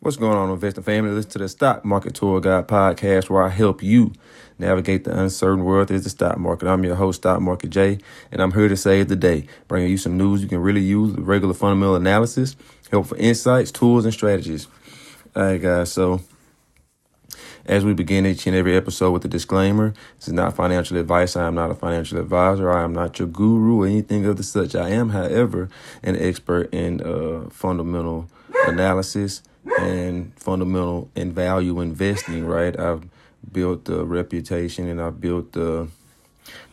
What's going on, investing family? Listen to the Stock Market Tour Guide podcast where I help you navigate the uncertain world is the stock market. I'm your host, Stock Market Jay, and I'm here to save the day, bringing you some news you can really use, regular fundamental analysis, helpful insights, tools, and strategies. All right, guys, so as we begin each and every episode with a disclaimer, this is not financial advice. I am not a financial advisor. I am not your guru or anything of the such. I am, however, an expert in uh, fundamental analysis and fundamental and value investing, right? I've built the reputation and I've built the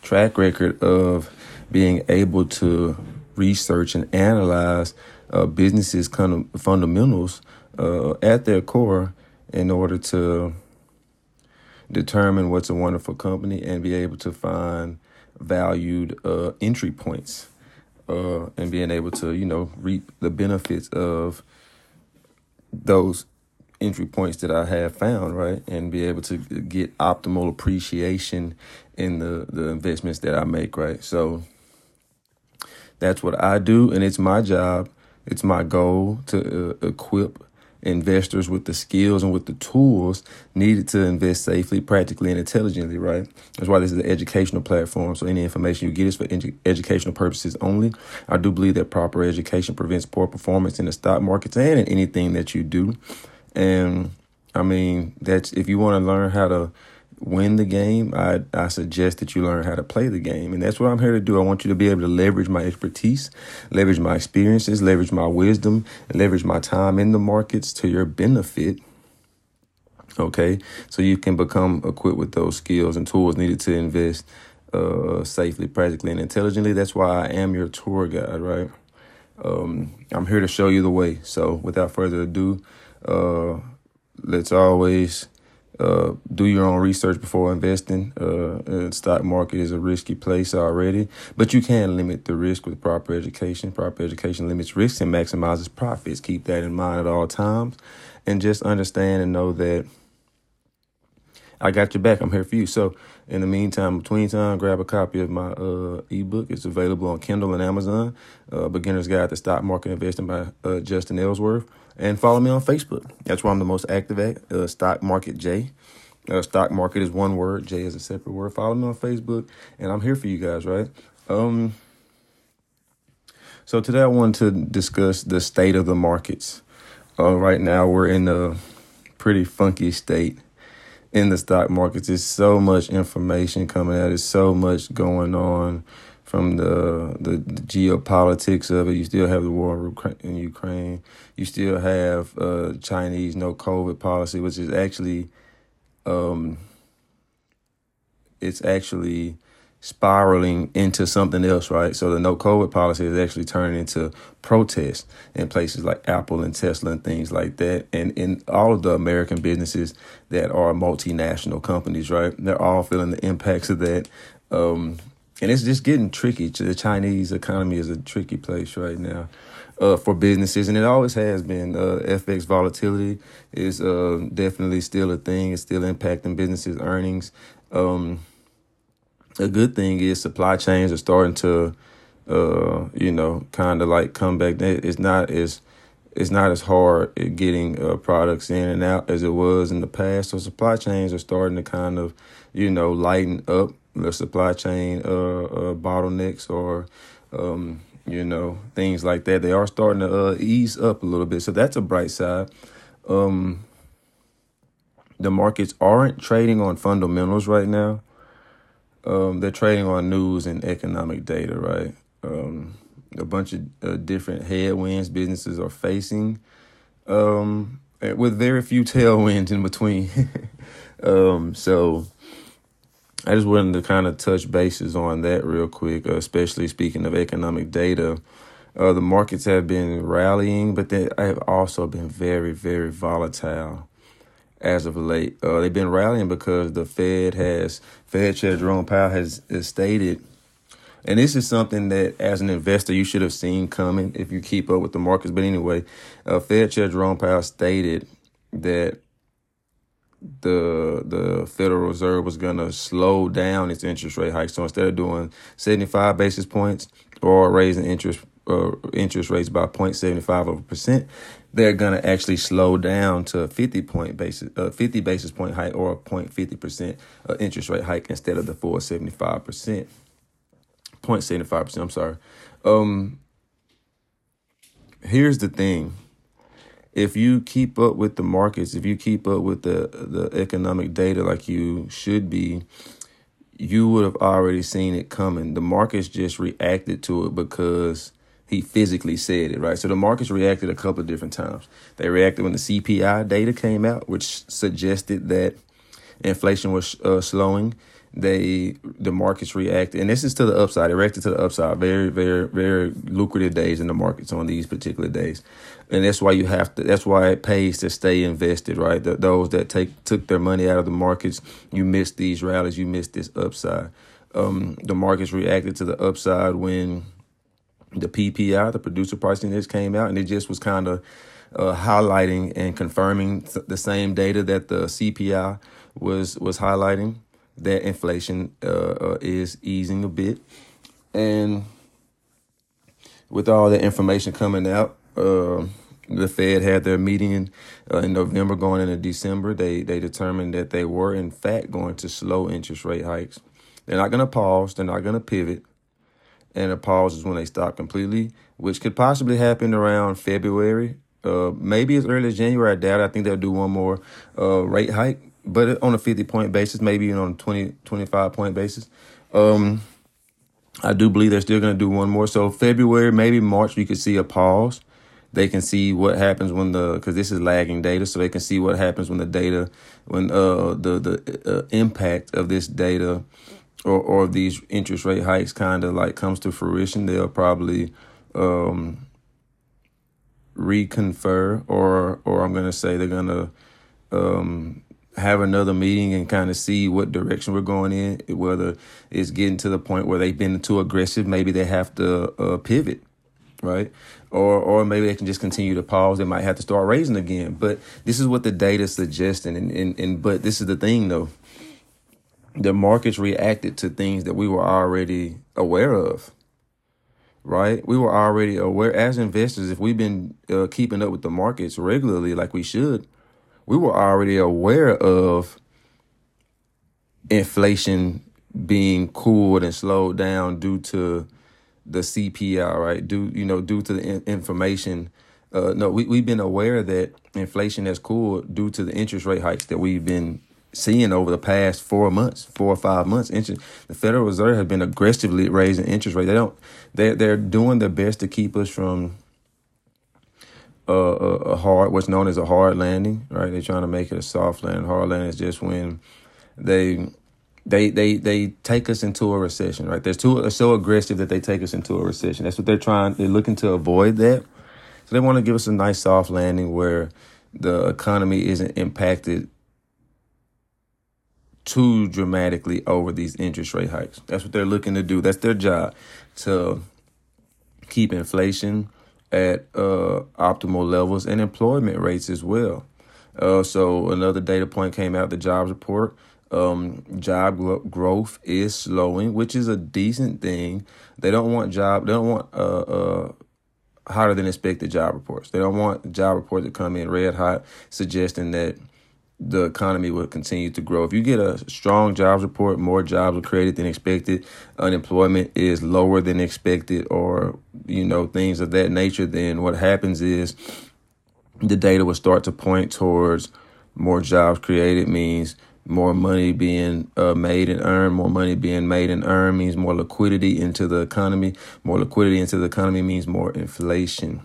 track record of being able to research and analyze uh, businesses kind of fundamentals uh, at their core in order to determine what's a wonderful company and be able to find valued uh, entry points uh, and being able to you know reap the benefits of those entry points that I have found, right? And be able to get optimal appreciation in the, the investments that I make, right? So that's what I do. And it's my job, it's my goal to uh, equip investors with the skills and with the tools needed to invest safely, practically, and intelligently, right? That's why this is an educational platform. So any information you get is for edu- educational purposes only. I do believe that proper education prevents poor performance in the stock markets and in anything that you do. And I mean, that's if you want to learn how to win the game, I, I suggest that you learn how to play the game. And that's what I'm here to do. I want you to be able to leverage my expertise, leverage my experiences, leverage my wisdom, and leverage my time in the markets to your benefit. Okay. So you can become equipped with those skills and tools needed to invest uh, safely, practically, and intelligently. That's why I am your tour guide, right? Um, I'm here to show you the way. So without further ado, uh, let's always uh, do your own research before investing. Uh, the stock market is a risky place already, but you can limit the risk with proper education. Proper education limits risks and maximizes profits. Keep that in mind at all times, and just understand and know that I got your back. I'm here for you. So, in the meantime, between time, grab a copy of my uh, ebook. It's available on Kindle and Amazon. Uh, Beginner's Guide to Stock Market Investing by uh, Justin Ellsworth and follow me on Facebook. That's where I'm the most active at. Uh, Stock Market J. Uh, stock market is one word. J is a separate word. Follow me on Facebook, and I'm here for you guys. Right. Um. So today I wanted to discuss the state of the markets. Uh, right now we're in a pretty funky state in the stock markets. There's so much information coming out. There's so much going on from the, the, the geopolitics of it. You still have the war in Ukraine. You still have uh, Chinese no COVID policy, which is actually, um, it's actually spiraling into something else, right? So the no COVID policy is actually turning into protests in places like Apple and Tesla and things like that. And in all of the American businesses that are multinational companies, right? They're all feeling the impacts of that. Um, and it's just getting tricky. The Chinese economy is a tricky place right now uh, for businesses, and it always has been. Uh, FX volatility is uh, definitely still a thing. It's still impacting businesses' earnings. Um, a good thing is supply chains are starting to, uh, you know, kind of like come back. It's not as it's not as hard at getting uh, products in and out as it was in the past. So supply chains are starting to kind of, you know, lighten up the supply chain uh, uh, bottlenecks or um, you know things like that. They are starting to uh, ease up a little bit, so that's a bright side. Um, the markets aren't trading on fundamentals right now. Um, they're trading on news and economic data, right? Um, a bunch of uh, different headwinds businesses are facing, um, with very few tailwinds in between. Um, so I just wanted to kind of touch bases on that real quick, uh, especially speaking of economic data. Uh, the markets have been rallying, but they have also been very, very volatile as of late. Uh, they've been rallying because the Fed has, Fed Chair Jerome Powell has, has stated, and this is something that as an investor you should have seen coming if you keep up with the markets. But anyway, uh, Fed Chair Jerome Powell stated that the the Federal Reserve was going to slow down its interest rate hike. So instead of doing 75 basis points or raising interest uh, interest rates by 0.75 of a percent, they're going to actually slow down to a 50 point basis, uh, 50 basis point hike or a 0.50 percent uh, interest rate hike instead of the 4.75 percent, 0.75 percent. I'm sorry. Um, here's the thing if you keep up with the markets, if you keep up with the the economic data like you should be, you would have already seen it coming. The markets just reacted to it because he physically said it, right? So the markets reacted a couple of different times. They reacted when the CPI data came out, which suggested that inflation was uh, slowing they the markets reacted, and this is to the upside. It reacted to the upside. Very, very, very lucrative days in the markets on these particular days, and that's why you have to. That's why it pays to stay invested, right? The, those that take took their money out of the markets, you missed these rallies, you missed this upside. Um, the markets reacted to the upside when the PPI, the producer price index, came out, and it just was kind of uh, highlighting and confirming the same data that the CPI was was highlighting that inflation uh, uh, is easing a bit. And with all the information coming out, uh, the Fed had their meeting in, uh, in November going into December. They they determined that they were in fact going to slow interest rate hikes. They're not going to pause. They're not going to pivot. And a pause is when they stop completely, which could possibly happen around February. Uh, maybe as early as January. I doubt. It. I think they'll do one more uh, rate hike but on a 50 point basis, maybe even on a 20, 25 point basis. Um, I do believe they're still going to do one more. So February, maybe March, you could see a pause. They can see what happens when the because this is lagging data, so they can see what happens when the data, when uh the the uh, impact of this data, or or these interest rate hikes kind of like comes to fruition. They'll probably um reconfer, or or I'm gonna say they're gonna um have another meeting and kind of see what direction we're going in. Whether it's getting to the point where they've been too aggressive, maybe they have to uh, pivot, right? Or or maybe they can just continue to pause. They might have to start raising again. But this is what the data suggesting. And and, and but this is the thing though. The markets reacted to things that we were already aware of. Right, we were already aware as investors. If we've been uh, keeping up with the markets regularly, like we should, we were already aware of inflation being cooled and slowed down due to the CPI, right? Due, you know, due to the in- information. Uh, no, we, we've been aware that inflation has cooled due to the interest rate hikes that we've been seeing over the past four months, four or five months. Interest, the Federal Reserve has been aggressively raising interest rates. They don't, they're, they're doing their best to keep us from a, a, hard, what's known as a hard landing, right? They're trying to make it a soft landing. Hard landing is just when they they they they take us into a recession, right? They're too they're so aggressive that they take us into a recession. That's what they're trying. They're looking to avoid that. So they want to give us a nice soft landing where the economy isn't impacted too dramatically over these interest rate hikes. That's what they're looking to do. That's their job to keep inflation at uh, optimal levels and employment rates as well. Uh, so another data point came out, the jobs report. Um, job growth is slowing, which is a decent thing. They don't want job. They don't want uh, uh hotter than expected job reports. They don't want job reports to come in red hot, suggesting that the economy will continue to grow. If you get a strong jobs report, more jobs are created than expected, unemployment is lower than expected, or you know things of that nature, then what happens is the data will start to point towards more jobs created means more money being uh, made and earned, more money being made and earned means more liquidity into the economy. More liquidity into the economy means more inflation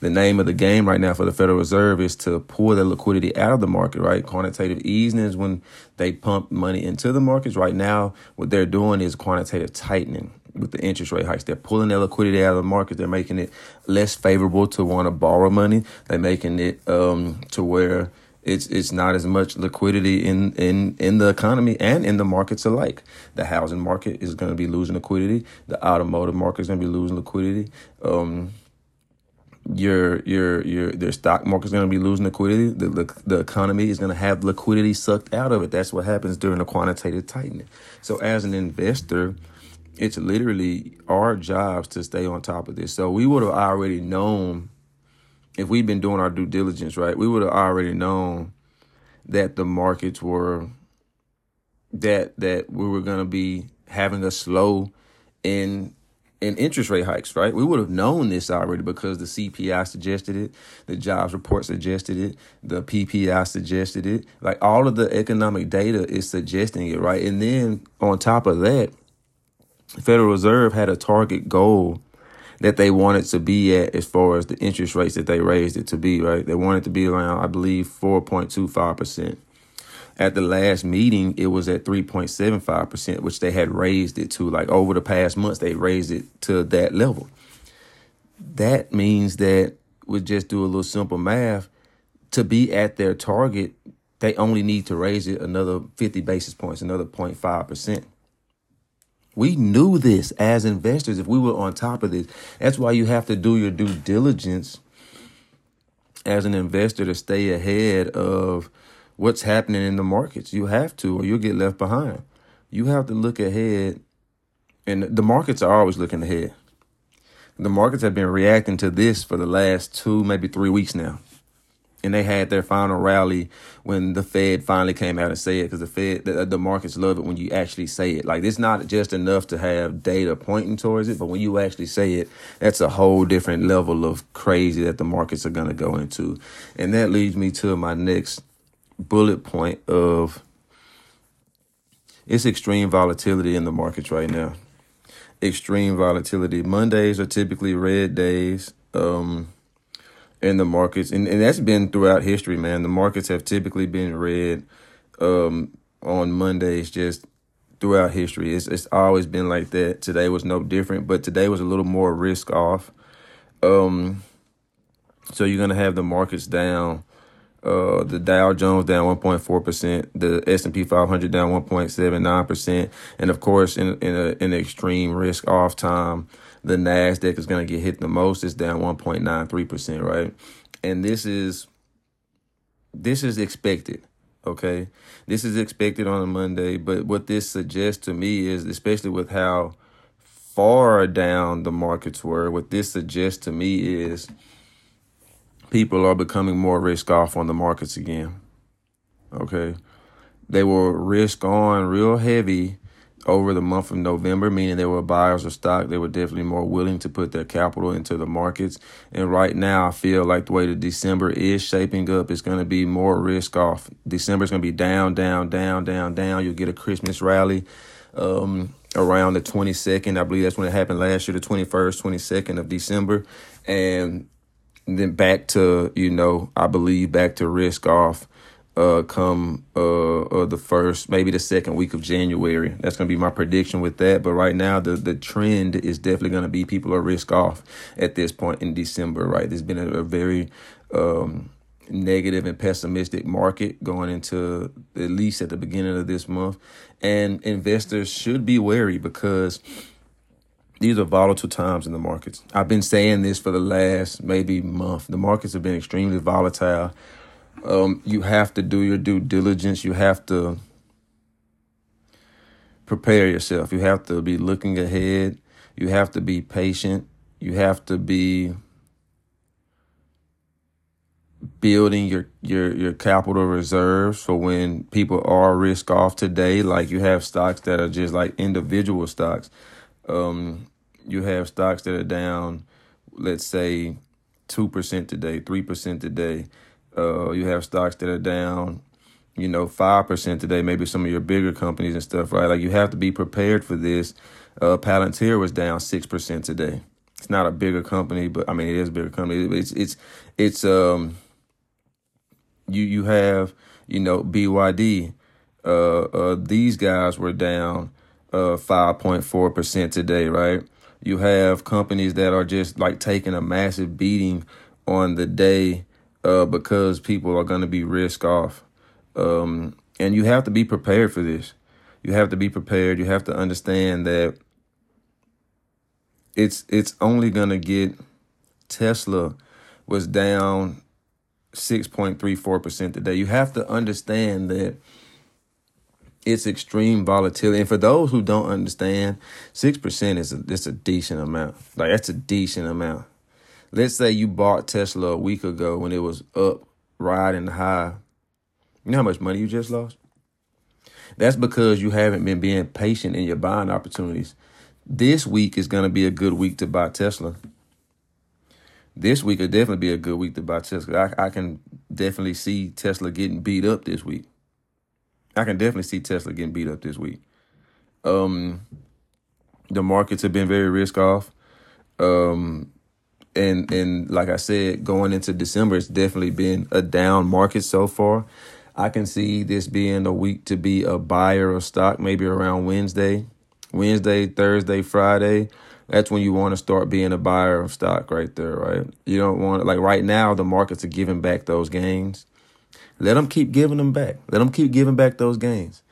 the name of the game right now for the Federal Reserve is to pull the liquidity out of the market, right? Quantitative easing is when they pump money into the markets. Right now, what they're doing is quantitative tightening with the interest rate hikes. They're pulling their liquidity out of the market. They're making it less favorable to want to borrow money. They're making it um, to where it's it's not as much liquidity in, in, in the economy and in the markets alike. The housing market is going to be losing liquidity. The automotive market is going to be losing liquidity. Um, your your your their stock market is going to be losing liquidity. The, the, economy is going to have liquidity sucked out of it. That's what happens during the quantitative tightening. So as an investor, it's literally our jobs to stay on top of this. So we would have already known if we'd been doing our due diligence, right? We would have already known that the markets were that that we were going to be having a slow in in interest rate hikes, right? We would have known this already because the CPI suggested it, the jobs report suggested it, the PPI suggested it. Like all of the economic data is suggesting it, right? And then on top of that, the Federal Reserve had a target goal that they wanted to be at as far as the interest rates that they raised it to be, right? They wanted to be around, I believe, 4.25%. At the last meeting, it was at 3.75%, which they had raised it to. Like over the past months, they raised it to that level. That means that we just do a little simple math. To be at their target, they only need to raise it another 50 basis points, another 0.5%. We knew this as investors if we were on top of this. That's why you have to do your due diligence as an investor to stay ahead of what's happening in the markets. You have to, or you'll get left behind. You have to look ahead, and the markets are always looking ahead. The markets have been reacting to this for the last two, maybe three weeks now and they had their final rally when the Fed finally came out and said it because the Fed the, the, markets love it when you actually say it. Like it's not just enough to have data pointing towards it, but when you actually say it, that's a whole different level of crazy that the markets are going to go into. And that leads me to my next bullet point of it's extreme volatility in the markets right now. Extreme volatility. Mondays are typically red days. Um, in the markets, and, and that's been throughout history, man. The markets have typically been red um, on Mondays, just throughout history. It's it's always been like that. Today was no different, but today was a little more risk off. Um, so you're gonna have the markets down. Uh, the Dow Jones down 1.4 percent, the S and P 500 down 1.79 percent, and of course, in in, a, in extreme risk off time, the Nasdaq is going to get hit the most. It's down 1.93 percent, right? And this is this is expected. Okay, this is expected on a Monday, but what this suggests to me is, especially with how far down the markets were, what this suggests to me is people are becoming more risk off on the markets again. Okay, they were risk on real heavy over the month of November, meaning they were buyers of stock. They were definitely more willing to put their capital into the markets. And right now, I feel like the way that December is shaping up is going to be more risk off. December is going to be down, down, down, down, down. You'll get a Christmas rally um, around the 22nd. I believe that's when it happened last year, the 21st, 22nd of December. And then back to, you know, I believe back to risk off uh, come uh, uh, the first, maybe the second week of January. That's to be my prediction with that. But right now, the the trend is definitely to be people are risk off at this point in December. Right, there's been a, a very um, negative and pessimistic market going into at least at the beginning of this month, and investors should be wary because these are volatile times in the markets. I've been saying this for the last maybe month. The markets have been extremely volatile um, you have to do your due diligence. You have to prepare yourself. You have to be looking ahead. You have to be patient. You have to be building your your your capital reserves for when people are risk off today like you have stocks that are just like individual stocks um you have stocks that are down let's say 2% today 3% today uh, you have stocks that are down, you know, five percent today. Maybe some of your bigger companies and stuff, right? Like you have to be prepared for this. Uh, Palantir was down six percent today. It's not a bigger company, but I mean it is a bigger company. It's it's it's um. You you have you know BYD. Uh, uh, these guys were down uh 5.4 percent today, right? You have companies that are just like taking a massive beating on the day uh, because people are going to be risk off. Um, and you have to be prepared for this. You have to be prepared. You have to understand that it's it's only going to get Tesla was down 6.34% today. You have to understand that it's extreme volatility. And for those who don't understand, six percent is a, it's a decent amount. Like that's a decent amount. Let's say you bought Tesla a week ago when it was up, riding high. You know how much money you just lost? That's because you haven't been being patient in your buying opportunities. This week is going to be a good week to buy Tesla. This week will definitely be a good week to buy Tesla. I, I can definitely see Tesla getting beat up this week. I can definitely see Tesla getting beat up this week. Um, the markets have been very risk off. Um, and and like I said, going into December, it's definitely been a down market so far. I can see this being a week to be a buyer of stock, maybe around Wednesday, Wednesday, Thursday, Friday. That's when you want to start being a buyer of stock right there, right? You don't want like right now the markets are giving back those gains. Let them keep giving them back. Let them keep giving back those gains.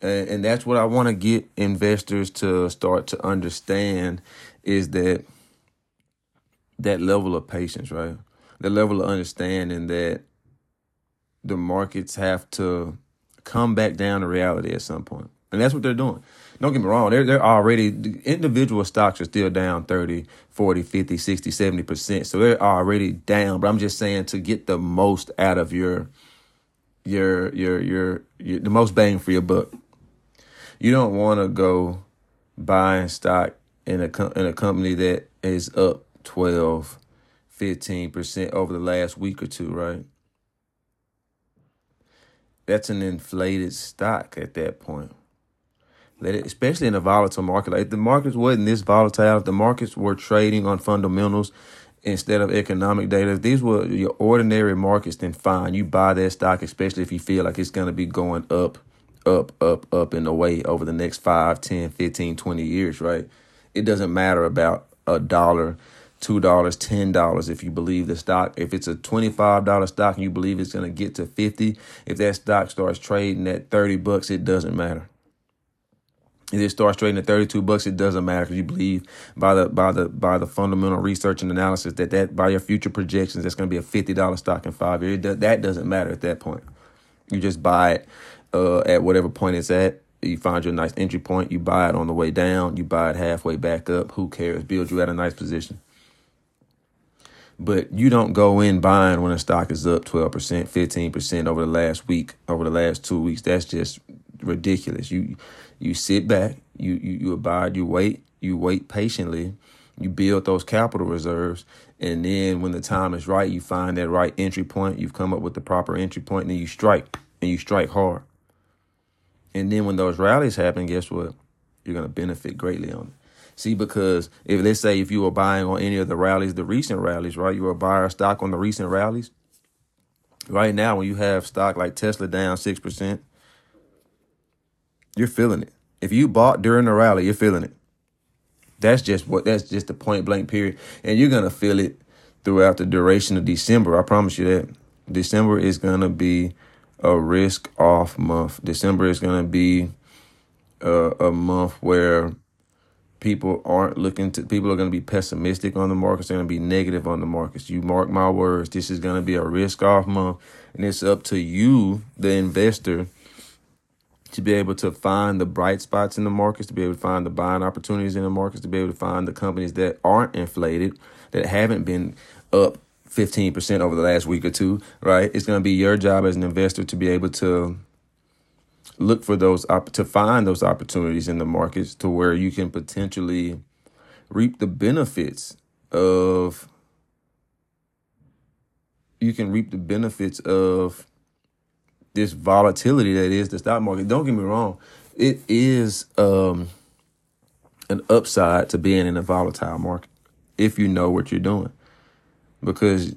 And, and that's what I want to get investors to start to understand is that that level of patience, right? The level of understanding that the markets have to come back down to reality at some point. And that's what they're doing. Don't get me wrong, they're, they're already, individual stocks are still down 30, 40, 50, 60, 70%. So they're already down. But I'm just saying to get the most out of your your, your, your, your the most bang for your buck. You don't want to go buying stock in a in a company that is up 12, 15% over the last week or two, right? That's an inflated stock at that point. Let it, especially in a volatile market. Like if the markets wasn't this volatile, if the markets were trading on fundamentals instead of economic data. These were your ordinary markets, then fine. You buy that stock, especially if you feel like it's going to be going up, up, up, up in the way over the next 5, 10, 15, 20 years, right? It doesn't matter about a dollar, $2, $10 if you believe the stock. If it's a $25 stock and you believe it's going to get to 50, if that stock starts trading at 30 bucks, it doesn't matter. If it starts trading at 32 bucks, it doesn't matter because you believe by the by the by the fundamental research and analysis that that by your future projections, that's going to be a fifty dollar stock in five years. That doesn't matter at that point. You just buy it uh, at whatever point it's at. You find your nice entry point. You buy it on the way down. You buy it halfway back up. Who cares? Build you at a nice position. But you don't go in buying when a stock is up 12%, 15% over the last week, over the last two weeks. That's just ridiculous. You you sit back, you, you, you abide, you wait, you wait patiently, you build those capital reserves, and then when the time is right, you find that right entry point, you've come up with the proper entry point, and then you strike, and you strike hard. And then when those rallies happen, guess what? You're to benefit greatly on it. See, because if let's say if you were buying on any of the rallies, the recent rallies, right? You were buying stock on the recent rallies. Right now, when you have stock like Tesla down six percent, you're feeling it. If you bought during the rally, you're feeling it. That's just what that's just the point blank period. And you're gonna feel it throughout the duration of December. I promise you that. December is gonna be a risk off month. December is gonna be a, a month where people aren't looking to people are going to be pessimistic on the markets they're going to be negative on the markets you mark my words this is going to be a risk off month and it's up to you the investor to be able to find the bright spots in the markets, to be able to find the buying opportunities in the markets, to be able to find the companies that aren't inflated, that haven't been up 15% over the last week or two, right? It's going to be your job as an investor to be able to look for those to find those opportunities in the markets to where you can potentially reap the benefits of you can reap the benefits of this volatility that is the stock market. Don't get me wrong, it is um, an upside to being in a volatile market if you know what you're doing, because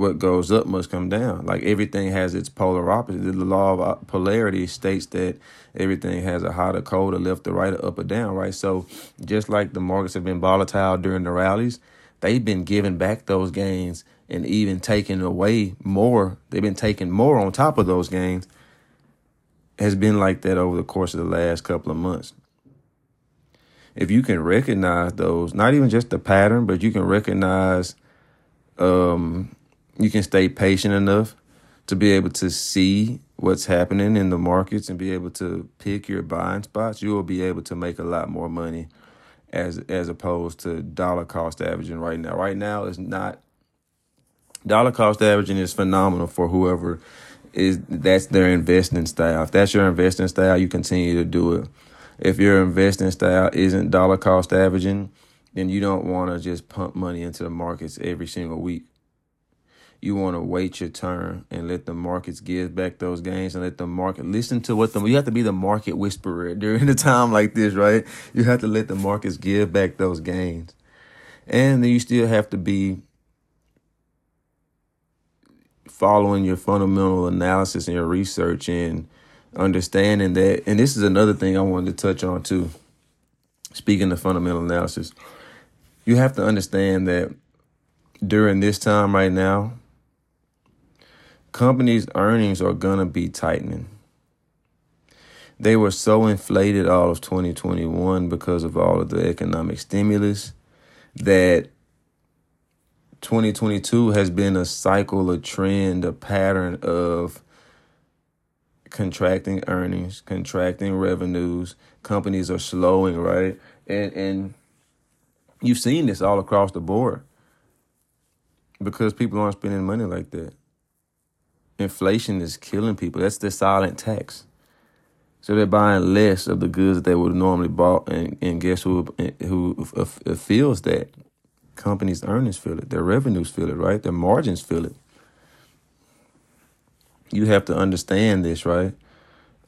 what goes up must come down. Like everything has its polar opposite. The law of uh, polarity states that everything has a hot or cold, a left or right, or up or down, right? So just like the markets have been volatile during the rallies, they've been giving back those gains and even taking away more. They've been taking more on top of those gains. Has been like that over the course of the last couple of months. If you can recognize those, not even just the pattern, but you can recognize, um, you can stay patient enough to be able to see what's happening in the markets and be able to pick your buying spots, you will be able to make a lot more money as as opposed to dollar cost averaging right now. Right now is not dollar cost averaging is phenomenal for whoever is that's their investing style. If that's your investing style, you continue to do it. If your investing style isn't dollar cost averaging, then you don't want to just pump money into the markets every single week. You want to wait your turn and let the markets give back those gains and let the market listen to what the you have to be the market whisperer during a time like this, right? You have to let the markets give back those gains. And then you still have to be following your fundamental analysis and your research and understanding that and this is another thing I wanted to touch on too. Speaking of fundamental analysis, you have to understand that during this time right now, companies' earnings are going to be tightening. They were so inflated all of 2021 because of all of the economic stimulus that 2022 has been a cycle, a trend, a pattern of contracting earnings, contracting revenues. Companies are slowing, right? And and you've seen this all across the board because people aren't spending money like that. Inflation is killing people. That's the silent tax. So they're buying less of the goods that they would normally bought, and, and guess who who feels that? Companies' earnings feel it. Their revenues feel it, right? Their margins feel it. You have to understand this, right?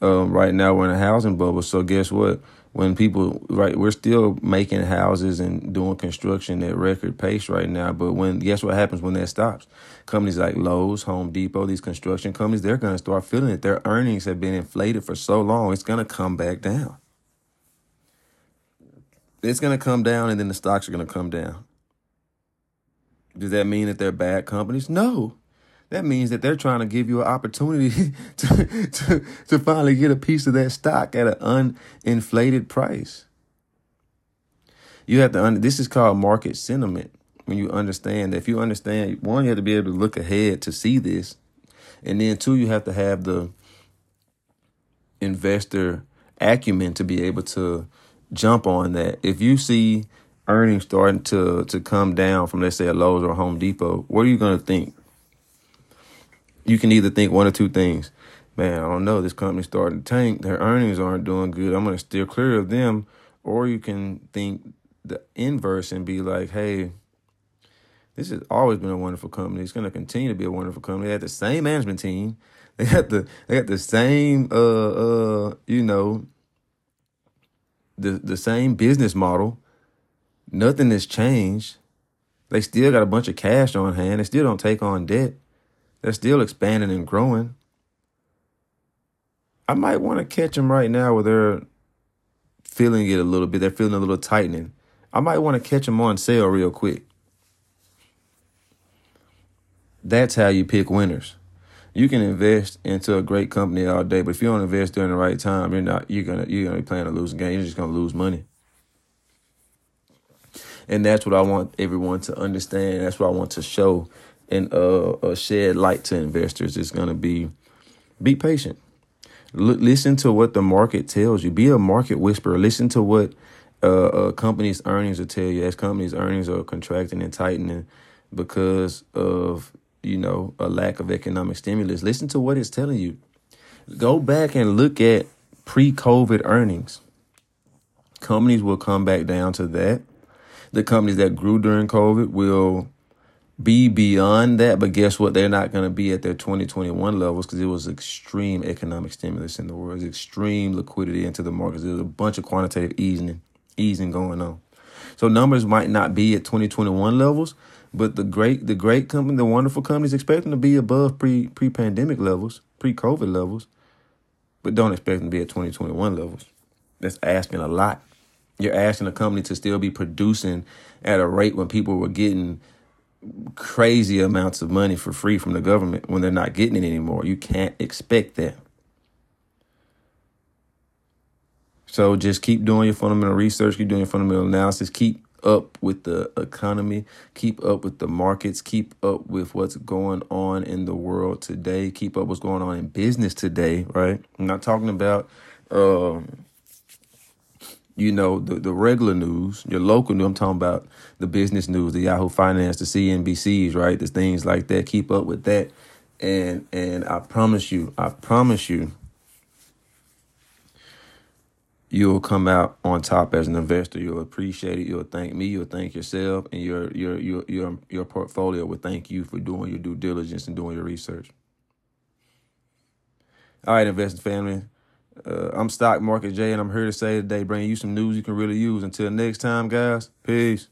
Um, right now we're in a housing bubble, so guess what? when people right we're still making houses and doing construction at record pace right now but when guess what happens when that stops companies like lowes home depot these construction companies they're to start feeling it their earnings have been inflated for so long it's to come back down it's going to come down and then the stocks are going to come down does that mean that they're bad companies no that means that they're trying to give you an opportunity to, to, to finally get a piece of that stock at an uninflated price. You have to, this is called market sentiment. When you understand, if you understand, one, you have to be able to look ahead to see this. And then two, you have to have the investor acumen to be able to jump on that. If you see earnings starting to to come down from let's say a Lowe's or Home Depot, what are you to think? you can either think one or two things. Man, I don't know. This company's starting to tank. Their earnings aren't doing good. I'm to steer clear of them. Or you can think the inverse and be like, hey, this has always been a wonderful company. It's to continue to be a wonderful company. They had the same management team. They got the they got the same uh uh you know the the same business model. Nothing has changed. They still got a bunch of cash on hand. They still don't take on debt. They're still expanding and growing. I might want to catch them right now where they're feeling it a little bit. They're feeling a little tightening. I might want to catch them on sale real quick. That's how you pick winners. You can invest into a great company all day, but if you don't invest during the right time, you're not you're gonna you're gonna be playing a losing game. You're just gonna lose money. And that's what I want everyone to understand. That's what I want to show and uh, uh, shed light to investors going to be be patient. L- listen to what the market tells you. Be a market whisperer. Listen to what uh, uh, companies' earnings will tell you. As companies' earnings are contracting and tightening because of you know a lack of economic stimulus, listen to what it's telling you. Go back and look at pre-COVID earnings. Companies will come back down to that. The companies that grew during COVID will be beyond that, but guess what? They're not going to be at their 2021 levels because it was extreme economic stimulus in the world, it was extreme liquidity into the markets. There's a bunch of quantitative easing, easing going on. So numbers might not be at 2021 levels, but the great, the great company, the wonderful companies expect them to be above pre pre pandemic levels, pre COVID levels, but don't expect them to be at 2021 levels. That's asking a lot. You're asking a company to still be producing at a rate when people were getting crazy amounts of money for free from the government when they're not getting it anymore. You can't expect that. So just keep doing your fundamental research, keep doing your fundamental analysis, keep up with the economy, keep up with the markets, keep up with what's going on in the world today, keep up what's going on in business today, right? I'm not talking about um you know, the, the regular news, your local news. I'm talking about the business news, the Yahoo Finance, the CNBCs, right? The things like that. Keep up with that. And and I promise you, I promise you, you'll come out on top as an investor. You'll appreciate it. You'll thank me. You'll thank yourself, and your your your your your portfolio will thank you for doing your due diligence and doing your research. All right, investing family. Uh, I'm Stock Market Jay, and I'm here to say today, bringing you some news you can really use. Until next time, guys. Peace.